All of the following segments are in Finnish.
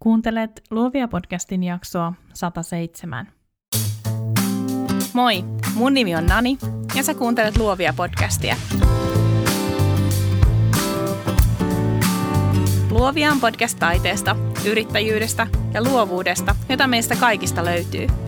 Kuuntelet Luovia podcastin jaksoa 107. Moi, mun nimi on Nani ja sä kuuntelet Luovia podcastia. Luovia on podcast taiteesta, yrittäjyydestä ja luovuudesta, jota meistä kaikista löytyy –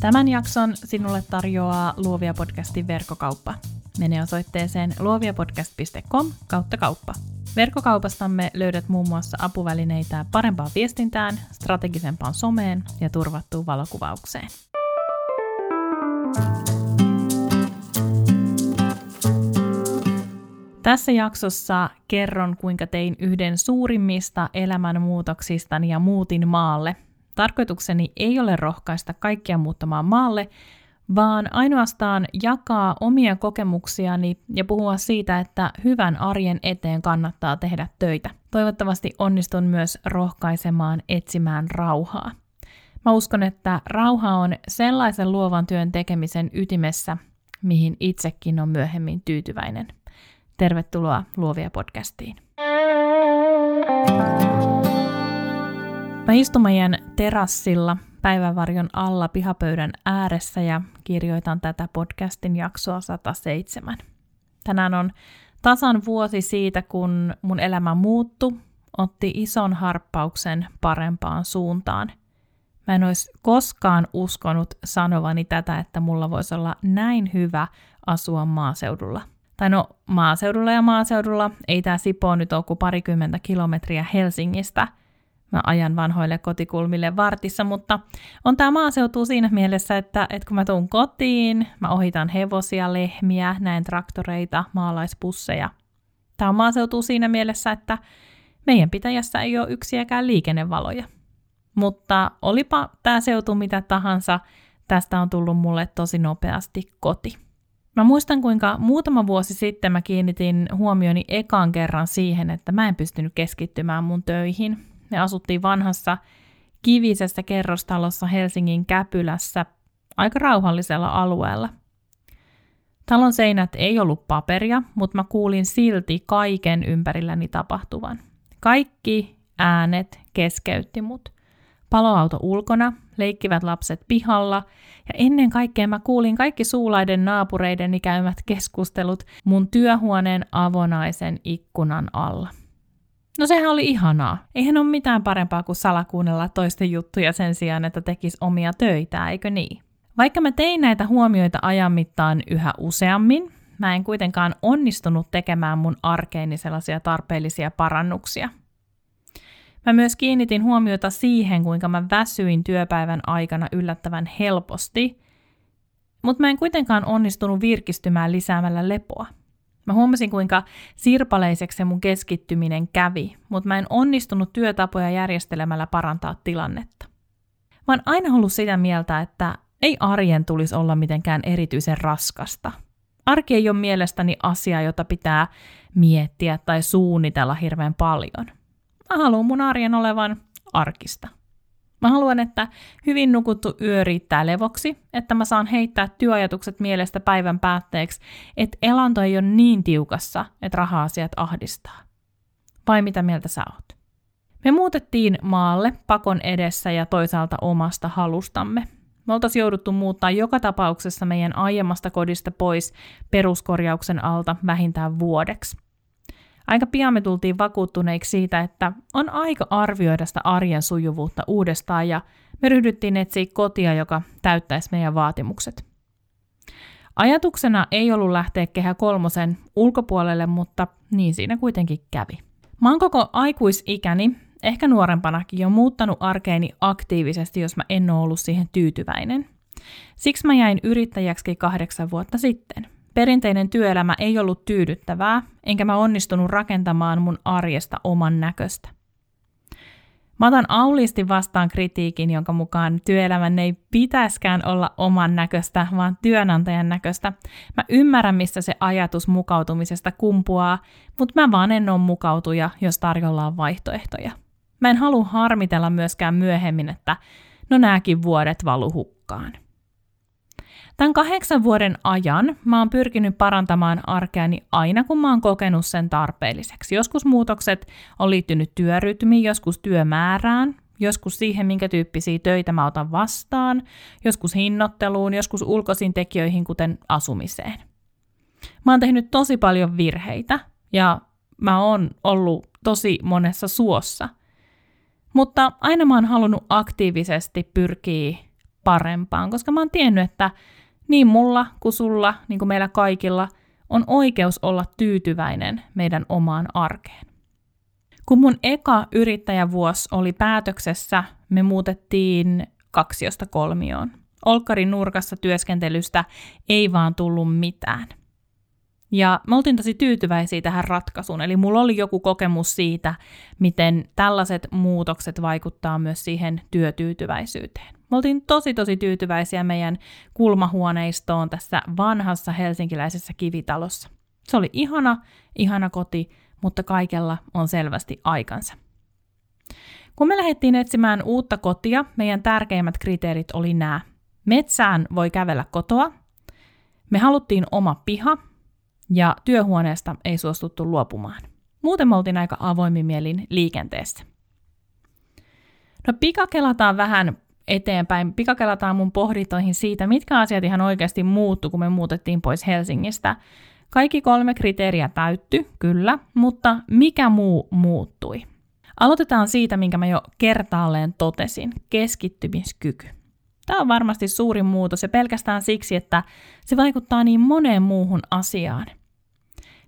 Tämän jakson sinulle tarjoaa Luovia podcastin verkkokauppa. Mene osoitteeseen luoviapodcast.com kautta kauppa. Verkkokaupastamme löydät muun muassa apuvälineitä parempaan viestintään, strategisempaan someen ja turvattuun valokuvaukseen. Tässä jaksossa kerron, kuinka tein yhden suurimmista elämänmuutoksistani ja muutin maalle – Tarkoitukseni ei ole rohkaista kaikkia muuttamaan maalle, vaan ainoastaan jakaa omia kokemuksiani ja puhua siitä, että hyvän arjen eteen kannattaa tehdä töitä. Toivottavasti onnistun myös rohkaisemaan etsimään rauhaa. Mä uskon, että rauha on sellaisen luovan työn tekemisen ytimessä, mihin itsekin on myöhemmin tyytyväinen. Tervetuloa Luovia podcastiin. Mä istun meidän terassilla päivävarjon alla pihapöydän ääressä ja kirjoitan tätä podcastin jaksoa 107. Tänään on tasan vuosi siitä, kun mun elämä muuttu, otti ison harppauksen parempaan suuntaan. Mä en olisi koskaan uskonut sanovani tätä, että mulla voisi olla näin hyvä asua maaseudulla. Tai no, maaseudulla ja maaseudulla, ei tämä Sipoo nyt ole kuin parikymmentä kilometriä Helsingistä – mä ajan vanhoille kotikulmille vartissa, mutta on tämä maaseutu siinä mielessä, että, että kun mä tuun kotiin, mä ohitan hevosia, lehmiä, näen traktoreita, maalaispusseja. Tämä on maaseutu siinä mielessä, että meidän pitäjässä ei ole yksiäkään liikennevaloja. Mutta olipa tämä seutu mitä tahansa, tästä on tullut mulle tosi nopeasti koti. Mä muistan, kuinka muutama vuosi sitten mä kiinnitin huomioni ekan kerran siihen, että mä en pystynyt keskittymään mun töihin. Me asuttiin vanhassa kivisessä kerrostalossa Helsingin Käpylässä aika rauhallisella alueella. Talon seinät ei ollut paperia, mutta mä kuulin silti kaiken ympärilläni tapahtuvan. Kaikki äänet keskeytti mut. Paloauto ulkona, leikkivät lapset pihalla ja ennen kaikkea mä kuulin kaikki suulaiden naapureiden käymät keskustelut mun työhuoneen avonaisen ikkunan alla. No sehän oli ihanaa. Eihän ole mitään parempaa kuin salakuunnella toisten juttuja sen sijaan, että tekis omia töitä, eikö niin? Vaikka mä tein näitä huomioita ajan mittaan yhä useammin, mä en kuitenkaan onnistunut tekemään mun arkeeni sellaisia tarpeellisia parannuksia. Mä myös kiinnitin huomiota siihen, kuinka mä väsyin työpäivän aikana yllättävän helposti, mutta mä en kuitenkaan onnistunut virkistymään lisäämällä lepoa. Mä huomasin, kuinka sirpaleiseksi se mun keskittyminen kävi, mutta mä en onnistunut työtapoja järjestelemällä parantaa tilannetta. Mä oon aina ollut sitä mieltä, että ei arjen tulisi olla mitenkään erityisen raskasta. Arki ei ole mielestäni asia, jota pitää miettiä tai suunnitella hirveän paljon. Mä haluan mun arjen olevan arkista. Mä haluan, että hyvin nukuttu yö riittää levoksi, että mä saan heittää työajatukset mielestä päivän päätteeksi, että elanto ei ole niin tiukassa, että raha-asiat ahdistaa. Vai mitä mieltä sä oot? Me muutettiin maalle pakon edessä ja toisaalta omasta halustamme. Me oltaisiin jouduttu muuttaa joka tapauksessa meidän aiemmasta kodista pois peruskorjauksen alta vähintään vuodeksi – Aika pian me tultiin vakuuttuneiksi siitä, että on aika arvioida sitä arjen sujuvuutta uudestaan ja me ryhdyttiin etsiä kotia, joka täyttäisi meidän vaatimukset. Ajatuksena ei ollut lähteä kehä kolmosen ulkopuolelle, mutta niin siinä kuitenkin kävi. Mä oon koko aikuisikäni, ehkä nuorempanakin, jo muuttanut arkeeni aktiivisesti, jos mä en ole ollut siihen tyytyväinen. Siksi mä jäin yrittäjäksi kahdeksan vuotta sitten – Perinteinen työelämä ei ollut tyydyttävää, enkä mä onnistunut rakentamaan mun arjesta oman näköistä. Mä otan auliisti vastaan kritiikin, jonka mukaan työelämän ei pitäiskään olla oman näköistä, vaan työnantajan näköistä. Mä ymmärrän, missä se ajatus mukautumisesta kumpuaa, mutta mä vaan en ole mukautuja, jos tarjolla on vaihtoehtoja. Mä en halua harmitella myöskään myöhemmin, että no nääkin vuodet valu hukkaan. Tämän kahdeksan vuoden ajan mä oon pyrkinyt parantamaan arkeani aina, kun mä oon kokenut sen tarpeelliseksi. Joskus muutokset on liittynyt työrytmiin, joskus työmäärään, joskus siihen, minkä tyyppisiä töitä mä otan vastaan, joskus hinnoitteluun, joskus ulkoisiin tekijöihin, kuten asumiseen. Mä oon tehnyt tosi paljon virheitä ja mä oon ollut tosi monessa suossa. Mutta aina mä oon halunnut aktiivisesti pyrkiä parempaan, koska mä oon tiennyt, että niin mulla kuin sulla, niin kuin meillä kaikilla, on oikeus olla tyytyväinen meidän omaan arkeen. Kun mun eka yrittäjävuosi oli päätöksessä, me muutettiin kaksiosta kolmioon. Olkkarin nurkassa työskentelystä ei vaan tullut mitään. Ja me oltiin tosi tyytyväisiä tähän ratkaisuun, eli mulla oli joku kokemus siitä, miten tällaiset muutokset vaikuttaa myös siihen työtyytyväisyyteen. Me oltiin tosi tosi tyytyväisiä meidän kulmahuoneistoon tässä vanhassa helsinkiläisessä kivitalossa. Se oli ihana, ihana koti, mutta kaikella on selvästi aikansa. Kun me lähdettiin etsimään uutta kotia, meidän tärkeimmät kriteerit oli nämä. Metsään voi kävellä kotoa, me haluttiin oma piha ja työhuoneesta ei suostuttu luopumaan. Muuten me oltiin aika avoimin mielin liikenteessä. No pikakelataan vähän eteenpäin. Pikakelataan mun pohdintoihin siitä, mitkä asiat ihan oikeasti muuttu, kun me muutettiin pois Helsingistä. Kaikki kolme kriteeriä täytty, kyllä, mutta mikä muu muuttui? Aloitetaan siitä, minkä mä jo kertaalleen totesin, keskittymiskyky. Tämä on varmasti suurin muutos ja pelkästään siksi, että se vaikuttaa niin moneen muuhun asiaan.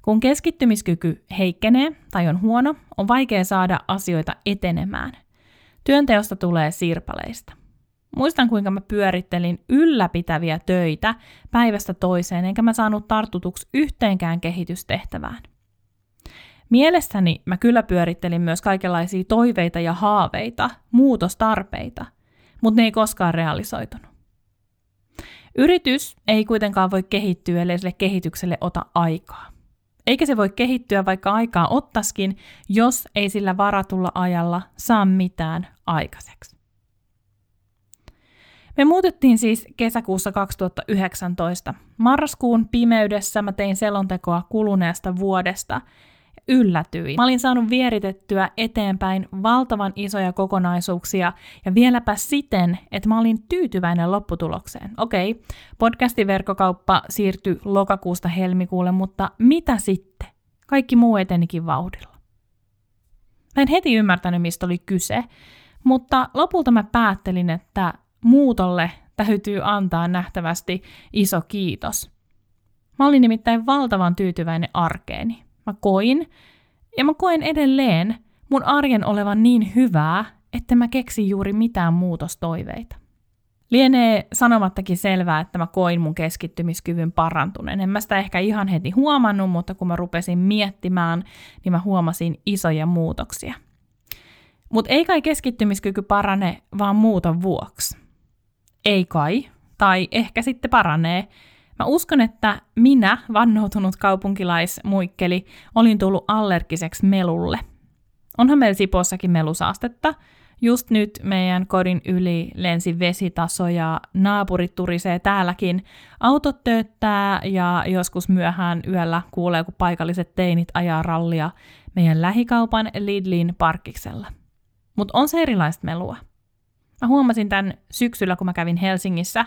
Kun keskittymiskyky heikkenee tai on huono, on vaikea saada asioita etenemään. Työnteosta tulee sirpaleista. Muistan, kuinka mä pyörittelin ylläpitäviä töitä päivästä toiseen, enkä mä saanut tartutuksi yhteenkään kehitystehtävään. Mielessäni mä kyllä pyörittelin myös kaikenlaisia toiveita ja haaveita, muutostarpeita, mutta ne ei koskaan realisoitunut. Yritys ei kuitenkaan voi kehittyä, ellei sille kehitykselle ota aikaa. Eikä se voi kehittyä, vaikka aikaa ottaskin, jos ei sillä varatulla ajalla saa mitään aikaiseksi. Me muutettiin siis kesäkuussa 2019. Marraskuun pimeydessä mä tein selontekoa kuluneesta vuodesta. Yllätyin. Mä olin saanut vieritettyä eteenpäin valtavan isoja kokonaisuuksia ja vieläpä siten, että mä olin tyytyväinen lopputulokseen. Okei, podcastin verkkokauppa siirtyi lokakuusta helmikuulle, mutta mitä sitten? Kaikki muu etenikin vauhdilla. Mä en heti ymmärtänyt, mistä oli kyse, mutta lopulta mä päättelin, että muutolle täytyy antaa nähtävästi iso kiitos. Mä olin nimittäin valtavan tyytyväinen arkeeni. Mä koin, ja mä koen edelleen mun arjen olevan niin hyvää, että mä keksin juuri mitään muutostoiveita. Lienee sanomattakin selvää, että mä koin mun keskittymiskyvyn parantuneen. En mä sitä ehkä ihan heti huomannut, mutta kun mä rupesin miettimään, niin mä huomasin isoja muutoksia. Mutta ei kai keskittymiskyky parane vaan muuton vuoksi ei kai, tai ehkä sitten paranee. Mä uskon, että minä, vannoutunut kaupunkilaismuikkeli, olin tullut allergiseksi melulle. Onhan meillä Sipossakin melusaastetta. Just nyt meidän kodin yli lensi vesitaso ja naapurit turisee täälläkin. Autot tööttää ja joskus myöhään yöllä kuulee, kun paikalliset teinit ajaa rallia meidän lähikaupan Lidlin parkiksella. Mutta on se erilaista melua. Mä huomasin tämän syksyllä, kun mä kävin Helsingissä.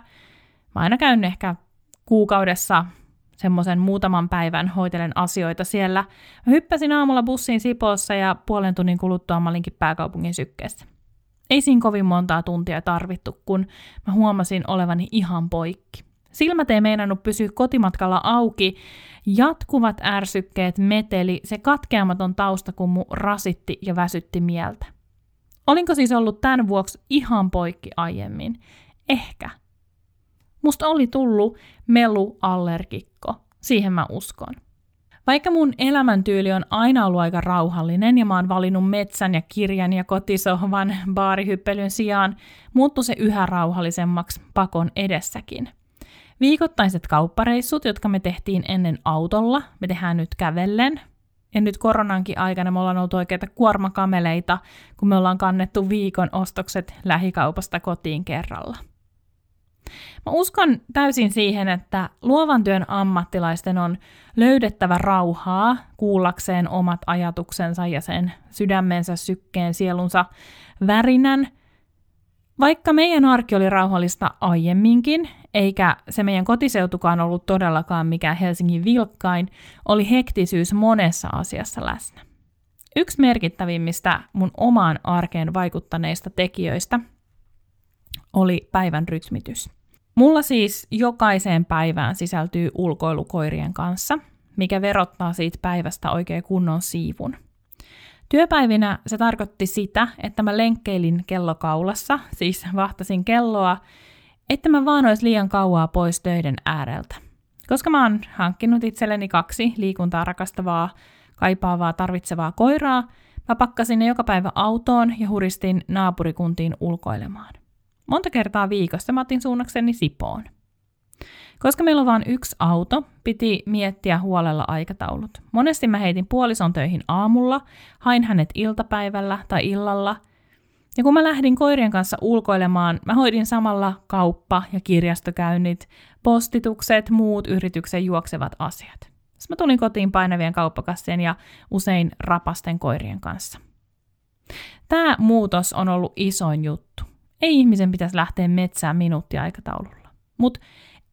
Mä aina käyn ehkä kuukaudessa semmoisen muutaman päivän hoitelen asioita siellä. Mä hyppäsin aamulla bussiin Sipoossa ja puolen tunnin kuluttua mä olinkin pääkaupungin sykkeessä. Ei siinä kovin montaa tuntia tarvittu, kun mä huomasin olevani ihan poikki. Silmät ei meinannut pysyä kotimatkalla auki, jatkuvat ärsykkeet, meteli, se katkeamaton tausta, kun mu rasitti ja väsytti mieltä. Olinko siis ollut tämän vuoksi ihan poikki aiemmin? Ehkä. Musta oli tullut meluallergikko. Siihen mä uskon. Vaikka mun elämäntyyli on aina ollut aika rauhallinen ja mä oon valinnut metsän ja kirjan ja kotisohvan baarihyppelyn sijaan, muuttui se yhä rauhallisemmaksi pakon edessäkin. Viikoittaiset kauppareissut, jotka me tehtiin ennen autolla, me tehdään nyt kävellen. Ja nyt koronankin aikana me ollaan oltu oikeita kuormakameleita, kun me ollaan kannettu viikon ostokset lähikaupasta kotiin kerralla. Mä uskon täysin siihen, että luovan työn ammattilaisten on löydettävä rauhaa kuullakseen omat ajatuksensa ja sen sydämensä, sykkeen, sielunsa värinän. Vaikka meidän arki oli rauhallista aiemminkin, eikä se meidän kotiseutukaan ollut todellakaan mikään Helsingin vilkkain, oli hektisyys monessa asiassa läsnä. Yksi merkittävimmistä mun omaan arkeen vaikuttaneista tekijöistä oli päivän rytmitys. Mulla siis jokaiseen päivään sisältyy ulkoilukoirien kanssa, mikä verottaa siitä päivästä oikein kunnon siivun. Työpäivinä se tarkoitti sitä, että mä lenkkeilin kellokaulassa, siis vahtasin kelloa, että mä vaan olisi liian kauaa pois töiden ääreltä. Koska mä oon hankkinut itselleni kaksi liikuntaa rakastavaa, kaipaavaa, tarvitsevaa koiraa, mä pakkasin ne joka päivä autoon ja huristin naapurikuntiin ulkoilemaan. Monta kertaa viikossa mä otin suunnakseni Sipoon. Koska meillä on vain yksi auto, piti miettiä huolella aikataulut. Monesti mä heitin puolison töihin aamulla, hain hänet iltapäivällä tai illalla. Ja kun mä lähdin koirien kanssa ulkoilemaan, mä hoidin samalla kauppa- ja kirjastokäynnit, postitukset, muut yrityksen juoksevat asiat. Sitten mä tulin kotiin painavien kauppakassien ja usein rapasten koirien kanssa. Tämä muutos on ollut isoin juttu. Ei ihmisen pitäisi lähteä metsään minuuttiaikataululla. Mutta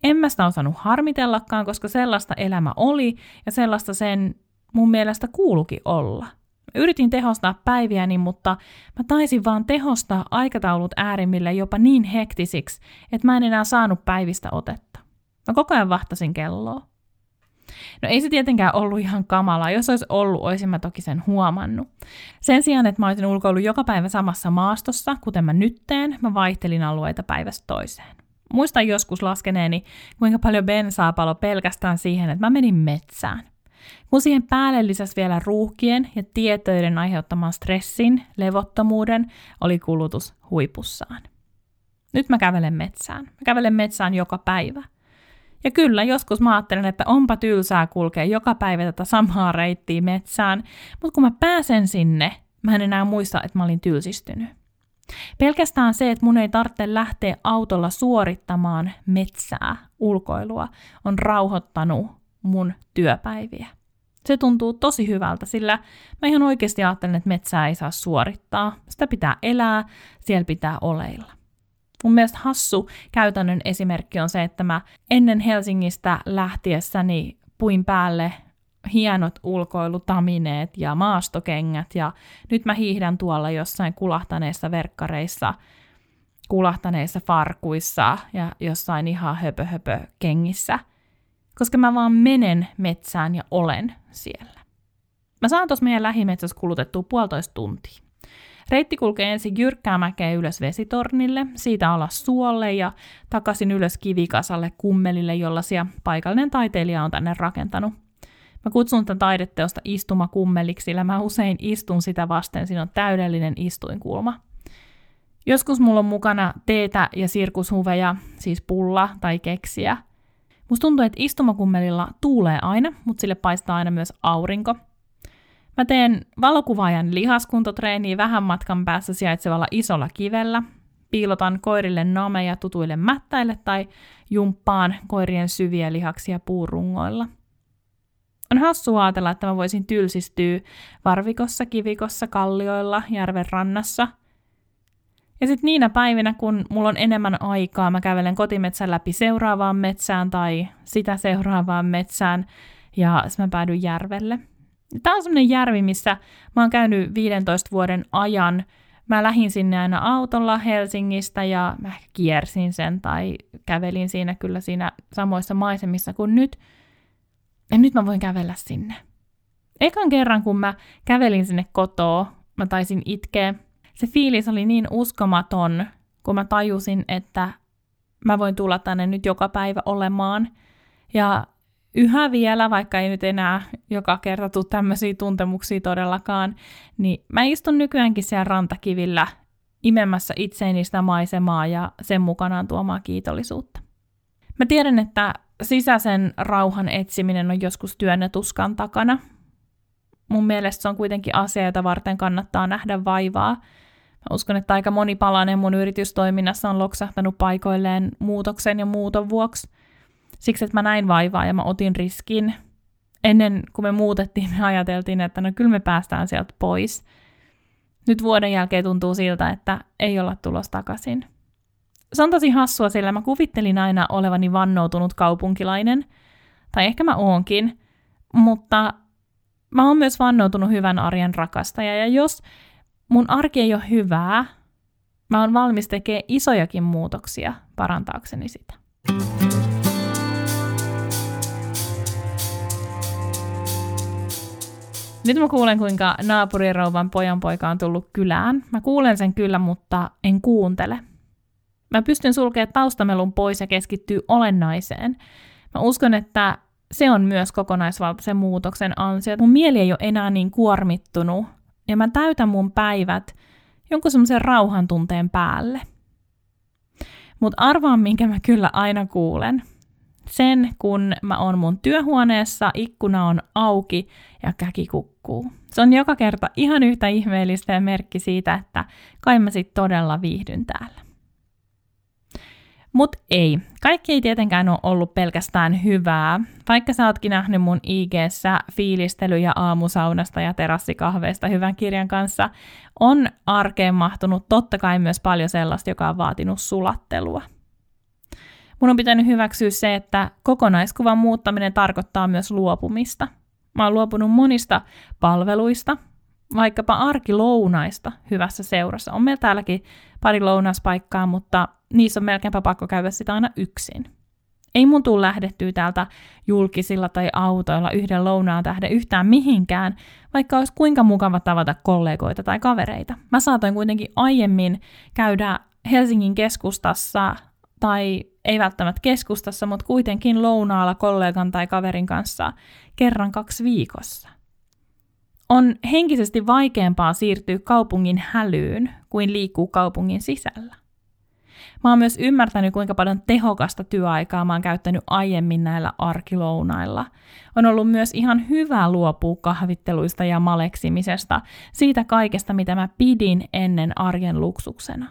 en mä sitä osannut harmitellakaan, koska sellaista elämä oli ja sellaista sen mun mielestä kuulukin olla. Mä yritin tehostaa päiviäni, mutta mä taisin vaan tehostaa aikataulut äärimmille jopa niin hektisiksi, että mä en enää saanut päivistä otetta. Mä koko ajan vahtasin kelloa. No ei se tietenkään ollut ihan kamala. Jos olisi ollut, olisin mä toki sen huomannut. Sen sijaan, että mä olisin ulkoillut joka päivä samassa maastossa, kuten mä nyt teen, mä vaihtelin alueita päivästä toiseen. Muistan joskus laskeneeni, kuinka paljon bensaa palo pelkästään siihen, että mä menin metsään. Kun siihen päälle lisäsi vielä ruuhkien ja tietoiden aiheuttaman stressin, levottomuuden, oli kulutus huipussaan. Nyt mä kävelen metsään. Mä kävelen metsään joka päivä. Ja kyllä, joskus mä ajattelen, että onpa tylsää kulkea joka päivä tätä samaa reittiä metsään, mutta kun mä pääsen sinne, mä en enää muista, että mä olin tylsistynyt. Pelkästään se, että mun ei tarvitse lähteä autolla suorittamaan metsää, ulkoilua, on rauhoittanut mun työpäiviä. Se tuntuu tosi hyvältä, sillä mä ihan oikeasti ajattelen, että metsää ei saa suorittaa. Sitä pitää elää, siellä pitää oleilla. Mun mielestä hassu käytännön esimerkki on se, että mä ennen Helsingistä lähtiessäni puin päälle hienot ulkoilutamineet ja maastokengät ja nyt mä hiihdän tuolla jossain kulahtaneissa verkkareissa, kulahtaneissa farkuissa ja jossain ihan höpö, höpö kengissä, koska mä vaan menen metsään ja olen siellä. Mä saan tuossa meidän lähimetsässä kulutettua puolitoista tuntia. Reitti kulkee ensin jyrkkää mäkeä ylös vesitornille, siitä alas suolle ja takaisin ylös kivikasalle kummelille, jollaisia paikallinen taiteilija on tänne rakentanut. Mä kutsun tätä taideteosta istumakummeliksi, sillä mä usein istun sitä vasten, siinä on täydellinen istuinkulma. Joskus mulla on mukana teetä ja sirkushuveja, siis pulla tai keksiä. Musta tuntuu, että istumakummelilla tuulee aina, mutta sille paistaa aina myös aurinko – Mä teen valokuvaajan lihaskuntotreeniä vähän matkan päässä sijaitsevalla isolla kivellä. Piilotan koirille nameja tutuille mättäille tai jumppaan koirien syviä lihaksia puurungoilla. On hassua ajatella, että mä voisin tylsistyä varvikossa, kivikossa, kallioilla, järven rannassa. Ja sitten niinä päivinä, kun mulla on enemmän aikaa, mä kävelen kotimetsän läpi seuraavaan metsään tai sitä seuraavaan metsään ja mä päädyn järvelle – Tämä on semmoinen järvi, missä mä oon käynyt 15 vuoden ajan. Mä lähdin sinne aina autolla Helsingistä ja mä kiersin sen tai kävelin siinä kyllä siinä samoissa maisemissa kuin nyt. Ja nyt mä voin kävellä sinne. Ekan kerran, kun mä kävelin sinne kotoa, mä taisin itkeä. Se fiilis oli niin uskomaton, kun mä tajusin, että mä voin tulla tänne nyt joka päivä olemaan. Ja yhä vielä, vaikka ei nyt enää joka kerta tule tämmöisiä tuntemuksia todellakaan, niin mä istun nykyäänkin siellä rantakivillä imemässä itseeni sitä maisemaa ja sen mukanaan tuomaa kiitollisuutta. Mä tiedän, että sisäisen rauhan etsiminen on joskus työn tuskan takana, mun mielestä se on kuitenkin asia, jota varten kannattaa nähdä vaivaa. Mä uskon, että aika moni palanen mun yritystoiminnassa on loksahtanut paikoilleen muutoksen ja muuton vuoksi. Siksi, että mä näin vaivaa ja mä otin riskin. Ennen kuin me muutettiin, me ajateltiin, että no kyllä me päästään sieltä pois. Nyt vuoden jälkeen tuntuu siltä, että ei olla tulos takaisin. Se on tosi hassua, sillä mä kuvittelin aina olevani vannoutunut kaupunkilainen. Tai ehkä mä oonkin. Mutta mä oon myös vannoutunut hyvän arjen rakastaja. Ja jos mun arki ei ole hyvää, mä oon valmis tekemään isojakin muutoksia parantaakseni sitä. Nyt mä kuulen, kuinka naapurirouvan pojanpoika on tullut kylään. Mä kuulen sen kyllä, mutta en kuuntele. Mä pystyn sulkemaan taustamelun pois ja keskittyy olennaiseen. Mä uskon, että se on myös kokonaisvaltaisen muutoksen ansio. Mun mieli ei ole enää niin kuormittunut ja mä täytän mun päivät jonkun semmoisen rauhan tunteen päälle. Mutta arvaan, minkä mä kyllä aina kuulen. Sen, kun mä oon mun työhuoneessa, ikkuna on auki ja käki kukkuu. Se on joka kerta ihan yhtä ihmeellistä ja merkki siitä, että kai mä sit todella viihdyn täällä. Mut ei, kaikki ei tietenkään ole ollut pelkästään hyvää. Vaikka sä ootkin nähnyt mun ig fiilistelyjä aamusaunasta ja terassikahveista hyvän kirjan kanssa, on arkeen mahtunut totta kai myös paljon sellaista, joka on vaatinut sulattelua. Mun on pitänyt hyväksyä se, että kokonaiskuvan muuttaminen tarkoittaa myös luopumista. Mä oon luopunut monista palveluista, vaikkapa arkilounaista hyvässä seurassa. On meillä täälläkin pari lounaspaikkaa, mutta niissä on melkeinpä pakko käydä sitä aina yksin. Ei mun tuu lähdettyä täältä julkisilla tai autoilla yhden lounaan tähden yhtään mihinkään, vaikka olisi kuinka mukava tavata kollegoita tai kavereita. Mä saatoin kuitenkin aiemmin käydä Helsingin keskustassa tai ei välttämättä keskustassa, mutta kuitenkin lounaalla kollegan tai kaverin kanssa kerran kaksi viikossa. On henkisesti vaikeampaa siirtyä kaupungin hälyyn kuin liikkuu kaupungin sisällä. Mä oon myös ymmärtänyt, kuinka paljon tehokasta työaikaa mä oon käyttänyt aiemmin näillä arkilounailla. On ollut myös ihan hyvä luopua kahvitteluista ja maleksimisesta, siitä kaikesta, mitä mä pidin ennen arjen luksuksena.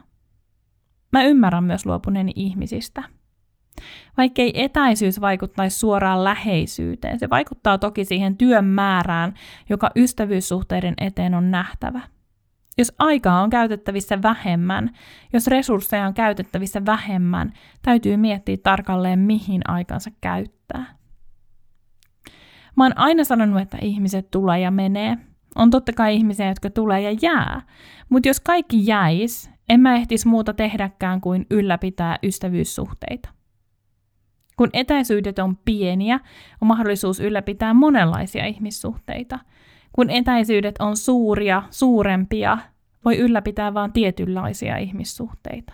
Mä ymmärrän myös luopuneeni ihmisistä. Vaikkei etäisyys vaikuttaisi suoraan läheisyyteen, se vaikuttaa toki siihen työn määrään, joka ystävyyssuhteiden eteen on nähtävä – jos aikaa on käytettävissä vähemmän, jos resursseja on käytettävissä vähemmän, täytyy miettiä tarkalleen, mihin aikansa käyttää. Mä oon aina sanonut, että ihmiset tulee ja menee. On totta kai ihmisiä, jotka tulee ja jää. Mutta jos kaikki jäis, en mä ehtis muuta tehdäkään kuin ylläpitää ystävyyssuhteita. Kun etäisyydet on pieniä, on mahdollisuus ylläpitää monenlaisia ihmissuhteita – kun etäisyydet on suuria, suurempia, voi ylläpitää vain tietynlaisia ihmissuhteita.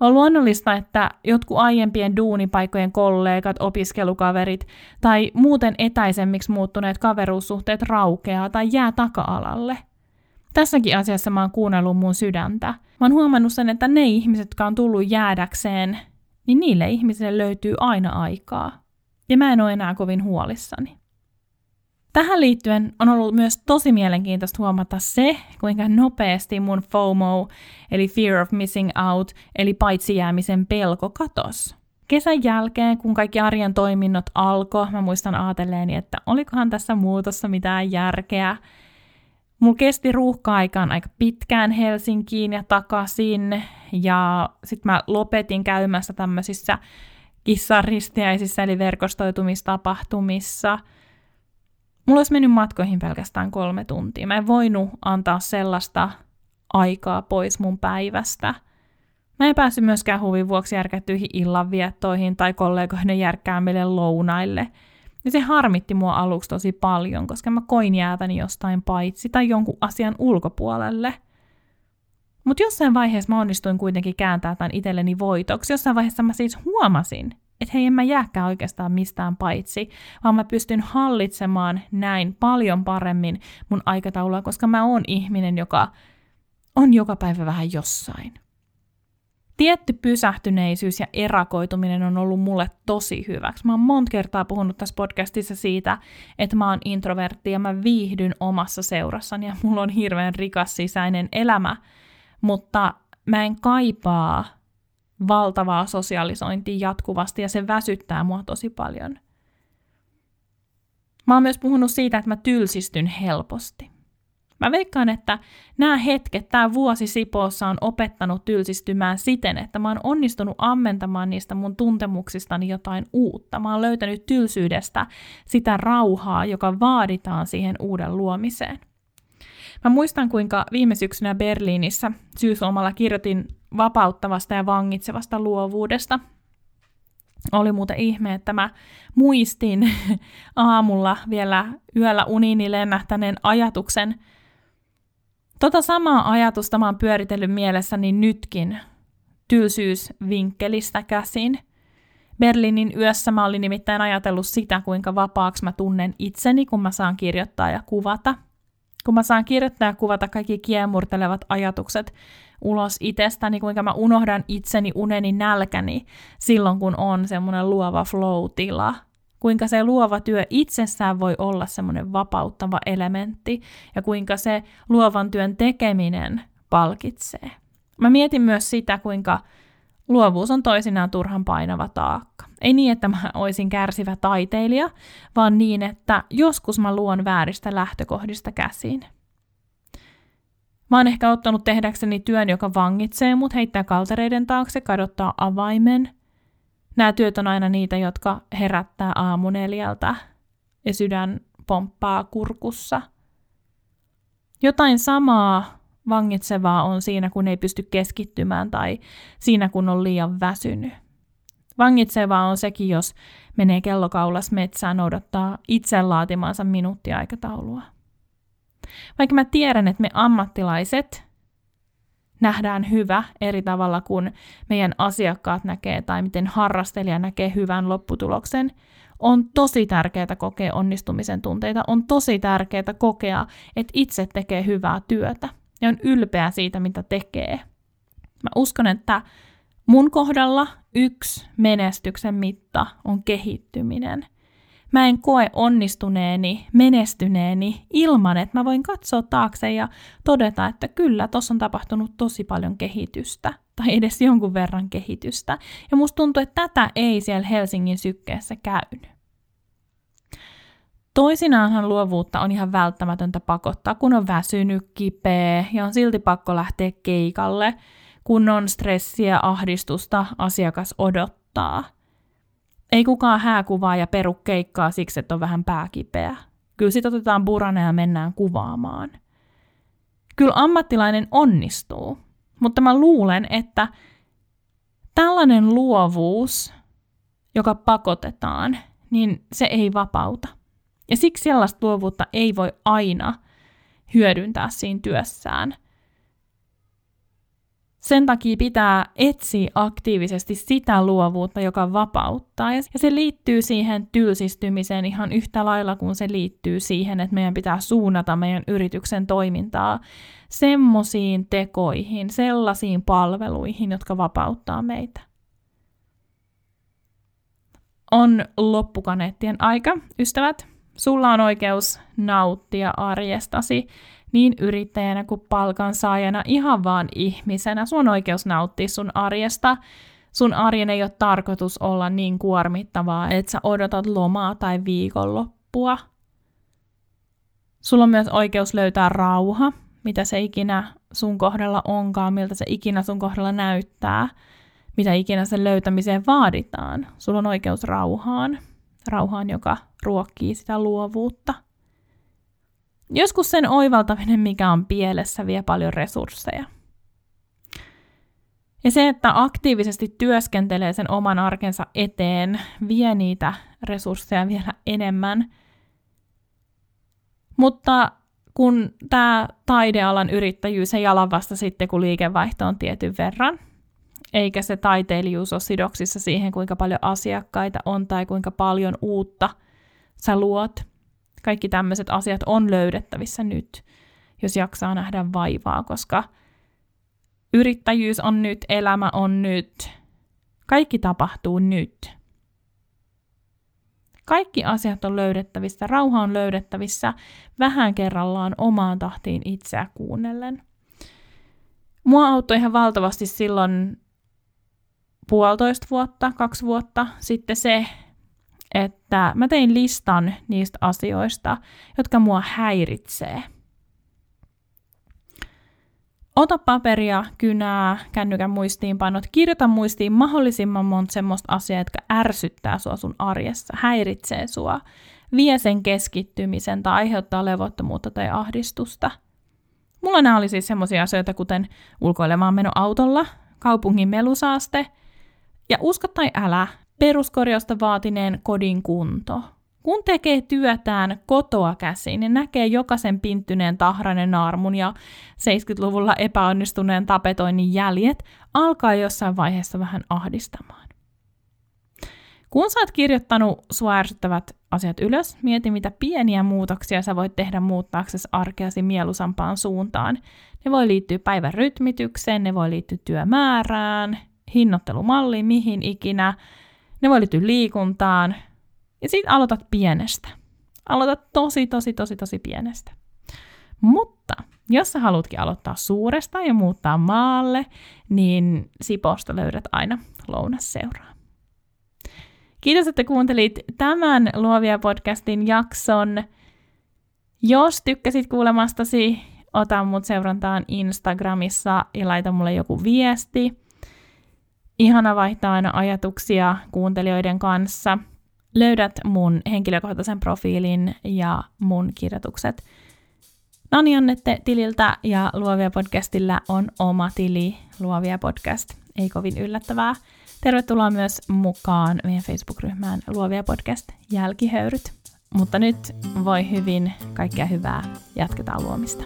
On luonnollista, että jotkut aiempien duunipaikkojen kollegat, opiskelukaverit tai muuten etäisemmiksi muuttuneet kaveruussuhteet raukeaa tai jää taka-alalle. Tässäkin asiassa mä oon kuunnellut mun sydäntä. Mä oon huomannut sen, että ne ihmiset, jotka on tullut jäädäkseen, niin niille ihmisille löytyy aina aikaa. Ja mä en ole enää kovin huolissani. Tähän liittyen on ollut myös tosi mielenkiintoista huomata se, kuinka nopeasti mun FOMO, eli Fear of Missing Out, eli paitsi jäämisen pelko katos. Kesän jälkeen, kun kaikki arjen toiminnot alkoi, mä muistan ajatelleeni, että olikohan tässä muutossa mitään järkeä. Mulla kesti ruuhka-aikaan aika pitkään Helsinkiin ja takaisin, ja sitten mä lopetin käymässä tämmöisissä kissaristiäisissä eli verkostoitumistapahtumissa – Mulla olisi mennyt matkoihin pelkästään kolme tuntia. Mä en voinut antaa sellaista aikaa pois mun päivästä. Mä en päässyt myöskään huvin vuoksi järkättyihin illanviettoihin tai kollegoiden järkkäämille lounaille. Ja se harmitti mua aluksi tosi paljon, koska mä koin jääväni jostain paitsi tai jonkun asian ulkopuolelle. Mutta jossain vaiheessa mä onnistuin kuitenkin kääntää tämän itselleni voitoksi. Jossain vaiheessa mä siis huomasin, että hei, en mä jääkään oikeastaan mistään paitsi, vaan mä pystyn hallitsemaan näin paljon paremmin mun aikataulua, koska mä oon ihminen, joka on joka päivä vähän jossain. Tietty pysähtyneisyys ja erakoituminen on ollut mulle tosi hyväksi. Mä oon monta kertaa puhunut tässä podcastissa siitä, että mä oon introvertti ja mä viihdyn omassa seurassani ja mulla on hirveän rikas sisäinen elämä, mutta mä en kaipaa valtavaa sosiaalisointia jatkuvasti ja se väsyttää mua tosi paljon. Mä oon myös puhunut siitä, että mä tylsistyn helposti. Mä veikkaan, että nämä hetket, tämä vuosi Sipoossa on opettanut tylsistymään siten, että mä oon onnistunut ammentamaan niistä mun tuntemuksistani jotain uutta. Mä oon löytänyt tylsyydestä sitä rauhaa, joka vaaditaan siihen uuden luomiseen. Mä muistan, kuinka viime syksynä Berliinissä syyslomalla kirjoitin vapauttavasta ja vangitsevasta luovuudesta. Oli muuten ihme, että mä muistin aamulla vielä yöllä uniini lennähtäneen ajatuksen – Tota samaa ajatusta mä oon pyöritellyt mielessäni nytkin tylsyysvinkkelistä käsin. Berliinin yössä mä olin nimittäin ajatellut sitä, kuinka vapaaksi mä tunnen itseni, kun mä saan kirjoittaa ja kuvata. Kun mä saan kirjoittaa ja kuvata kaikki kiemurtelevat ajatukset ulos itsestäni, kuinka mä unohdan itseni, uneni, nälkäni silloin, kun on semmoinen luova flow-tila – kuinka se luova työ itsessään voi olla semmoinen vapauttava elementti ja kuinka se luovan työn tekeminen palkitsee. Mä mietin myös sitä, kuinka luovuus on toisinaan turhan painava taakka. Ei niin, että mä olisin kärsivä taiteilija, vaan niin, että joskus mä luon vääristä lähtökohdista käsiin. Mä oon ehkä ottanut tehdäkseni työn, joka vangitsee mut, heittää kaltereiden taakse, kadottaa avaimen – Nämä työt on aina niitä, jotka herättää aamuneljältä ja sydän pomppaa kurkussa. Jotain samaa vangitsevaa on siinä, kun ei pysty keskittymään tai siinä, kun on liian väsynyt. Vangitsevaa on sekin, jos menee kellokaulas metsään noudattaa itse laatimansa minuuttiaikataulua. Vaikka mä tiedän, että me ammattilaiset nähdään hyvä eri tavalla kuin meidän asiakkaat näkee tai miten harrastelija näkee hyvän lopputuloksen. On tosi tärkeää kokea onnistumisen tunteita, on tosi tärkeää kokea, että itse tekee hyvää työtä ja on ylpeä siitä, mitä tekee. Mä uskon, että mun kohdalla yksi menestyksen mitta on kehittyminen – mä en koe onnistuneeni, menestyneeni ilman, että mä voin katsoa taakse ja todeta, että kyllä, tuossa on tapahtunut tosi paljon kehitystä tai edes jonkun verran kehitystä. Ja musta tuntuu, että tätä ei siellä Helsingin sykkeessä käynyt. Toisinaanhan luovuutta on ihan välttämätöntä pakottaa, kun on väsynyt, kipeä ja on silti pakko lähteä keikalle, kun on stressiä, ahdistusta, asiakas odottaa – ei kukaan hääkuvaa ja peru keikkaa siksi, että on vähän pääkipeä. Kyllä sit otetaan burana ja mennään kuvaamaan. Kyllä ammattilainen onnistuu, mutta mä luulen, että tällainen luovuus, joka pakotetaan, niin se ei vapauta. Ja siksi sellaista luovuutta ei voi aina hyödyntää siinä työssään – sen takia pitää etsiä aktiivisesti sitä luovuutta, joka vapauttaa. Ja se liittyy siihen tylsistymiseen ihan yhtä lailla kuin se liittyy siihen, että meidän pitää suunnata meidän yrityksen toimintaa semmoisiin tekoihin, sellaisiin palveluihin, jotka vapauttaa meitä. On loppukaneettien aika, ystävät. Sulla on oikeus nauttia arjestasi niin yrittäjänä kuin palkansaajana, ihan vaan ihmisenä. Sun oikeus nauttia sun arjesta. Sun arjen ei ole tarkoitus olla niin kuormittavaa, että sä odotat lomaa tai viikonloppua. Sulla on myös oikeus löytää rauha, mitä se ikinä sun kohdalla onkaan, miltä se ikinä sun kohdalla näyttää, mitä ikinä sen löytämiseen vaaditaan. Sulla on oikeus rauhaan, rauhaan, joka ruokkii sitä luovuutta – Joskus sen oivaltaminen, mikä on pielessä, vie paljon resursseja. Ja se, että aktiivisesti työskentelee sen oman arkensa eteen, vie niitä resursseja vielä enemmän. Mutta kun tämä taidealan yrittäjyys ei ala vasta sitten, kun liikevaihto on tietyn verran, eikä se taiteilijuus ole sidoksissa siihen, kuinka paljon asiakkaita on tai kuinka paljon uutta sä luot, kaikki tämmöiset asiat on löydettävissä nyt, jos jaksaa nähdä vaivaa, koska Yrittäjyys on nyt, elämä on nyt. Kaikki tapahtuu nyt. Kaikki asiat on löydettävissä, rauha on löydettävissä vähän kerrallaan omaan tahtiin itseä kuunnellen. Mua auttoi ihan valtavasti silloin puolitoista vuotta, kaksi vuotta sitten se, että mä tein listan niistä asioista, jotka mua häiritsee. Ota paperia, kynää, kännykän muistiinpanot, kirjoita muistiin mahdollisimman monta semmoista asiaa, jotka ärsyttää sua sun arjessa, häiritsee sua, vie sen keskittymisen tai aiheuttaa levottomuutta tai ahdistusta. Mulla nämä oli siis semmoisia asioita, kuten ulkoilemaan meno autolla, kaupungin melusaaste ja usko tai älä, peruskorjausta vaatineen kodin kunto. Kun tekee työtään kotoa käsin ja näkee jokaisen pinttyneen tahrainen naarmun ja 70-luvulla epäonnistuneen tapetoinnin jäljet, alkaa jossain vaiheessa vähän ahdistamaan. Kun sä oot kirjoittanut sua ärsyttävät asiat ylös, mieti mitä pieniä muutoksia sä voit tehdä muuttaaksesi arkeasi mieluisampaan suuntaan. Ne voi liittyä päivän rytmitykseen, ne voi liittyä työmäärään, hinnoittelumalliin, mihin ikinä, ne voi liittyä liikuntaan. Ja sitten aloitat pienestä. Aloitat tosi, tosi, tosi, tosi pienestä. Mutta jos sä haluatkin aloittaa suuresta ja muuttaa maalle, niin Siposta löydät aina lounasseuraa. Kiitos, että kuuntelit tämän Luovia podcastin jakson. Jos tykkäsit kuulemastasi, ota mut seurantaan Instagramissa ja laita mulle joku viesti. Ihana vaihtaa aina ajatuksia kuuntelijoiden kanssa. Löydät mun henkilökohtaisen profiilin ja mun kirjoitukset Nani Annette tililtä ja Luovia podcastilla on oma tili Luovia podcast. Ei kovin yllättävää. Tervetuloa myös mukaan meidän Facebook-ryhmään Luovia podcast jälkihöyryt. Mutta nyt voi hyvin, kaikkea hyvää, jatketaan luomista.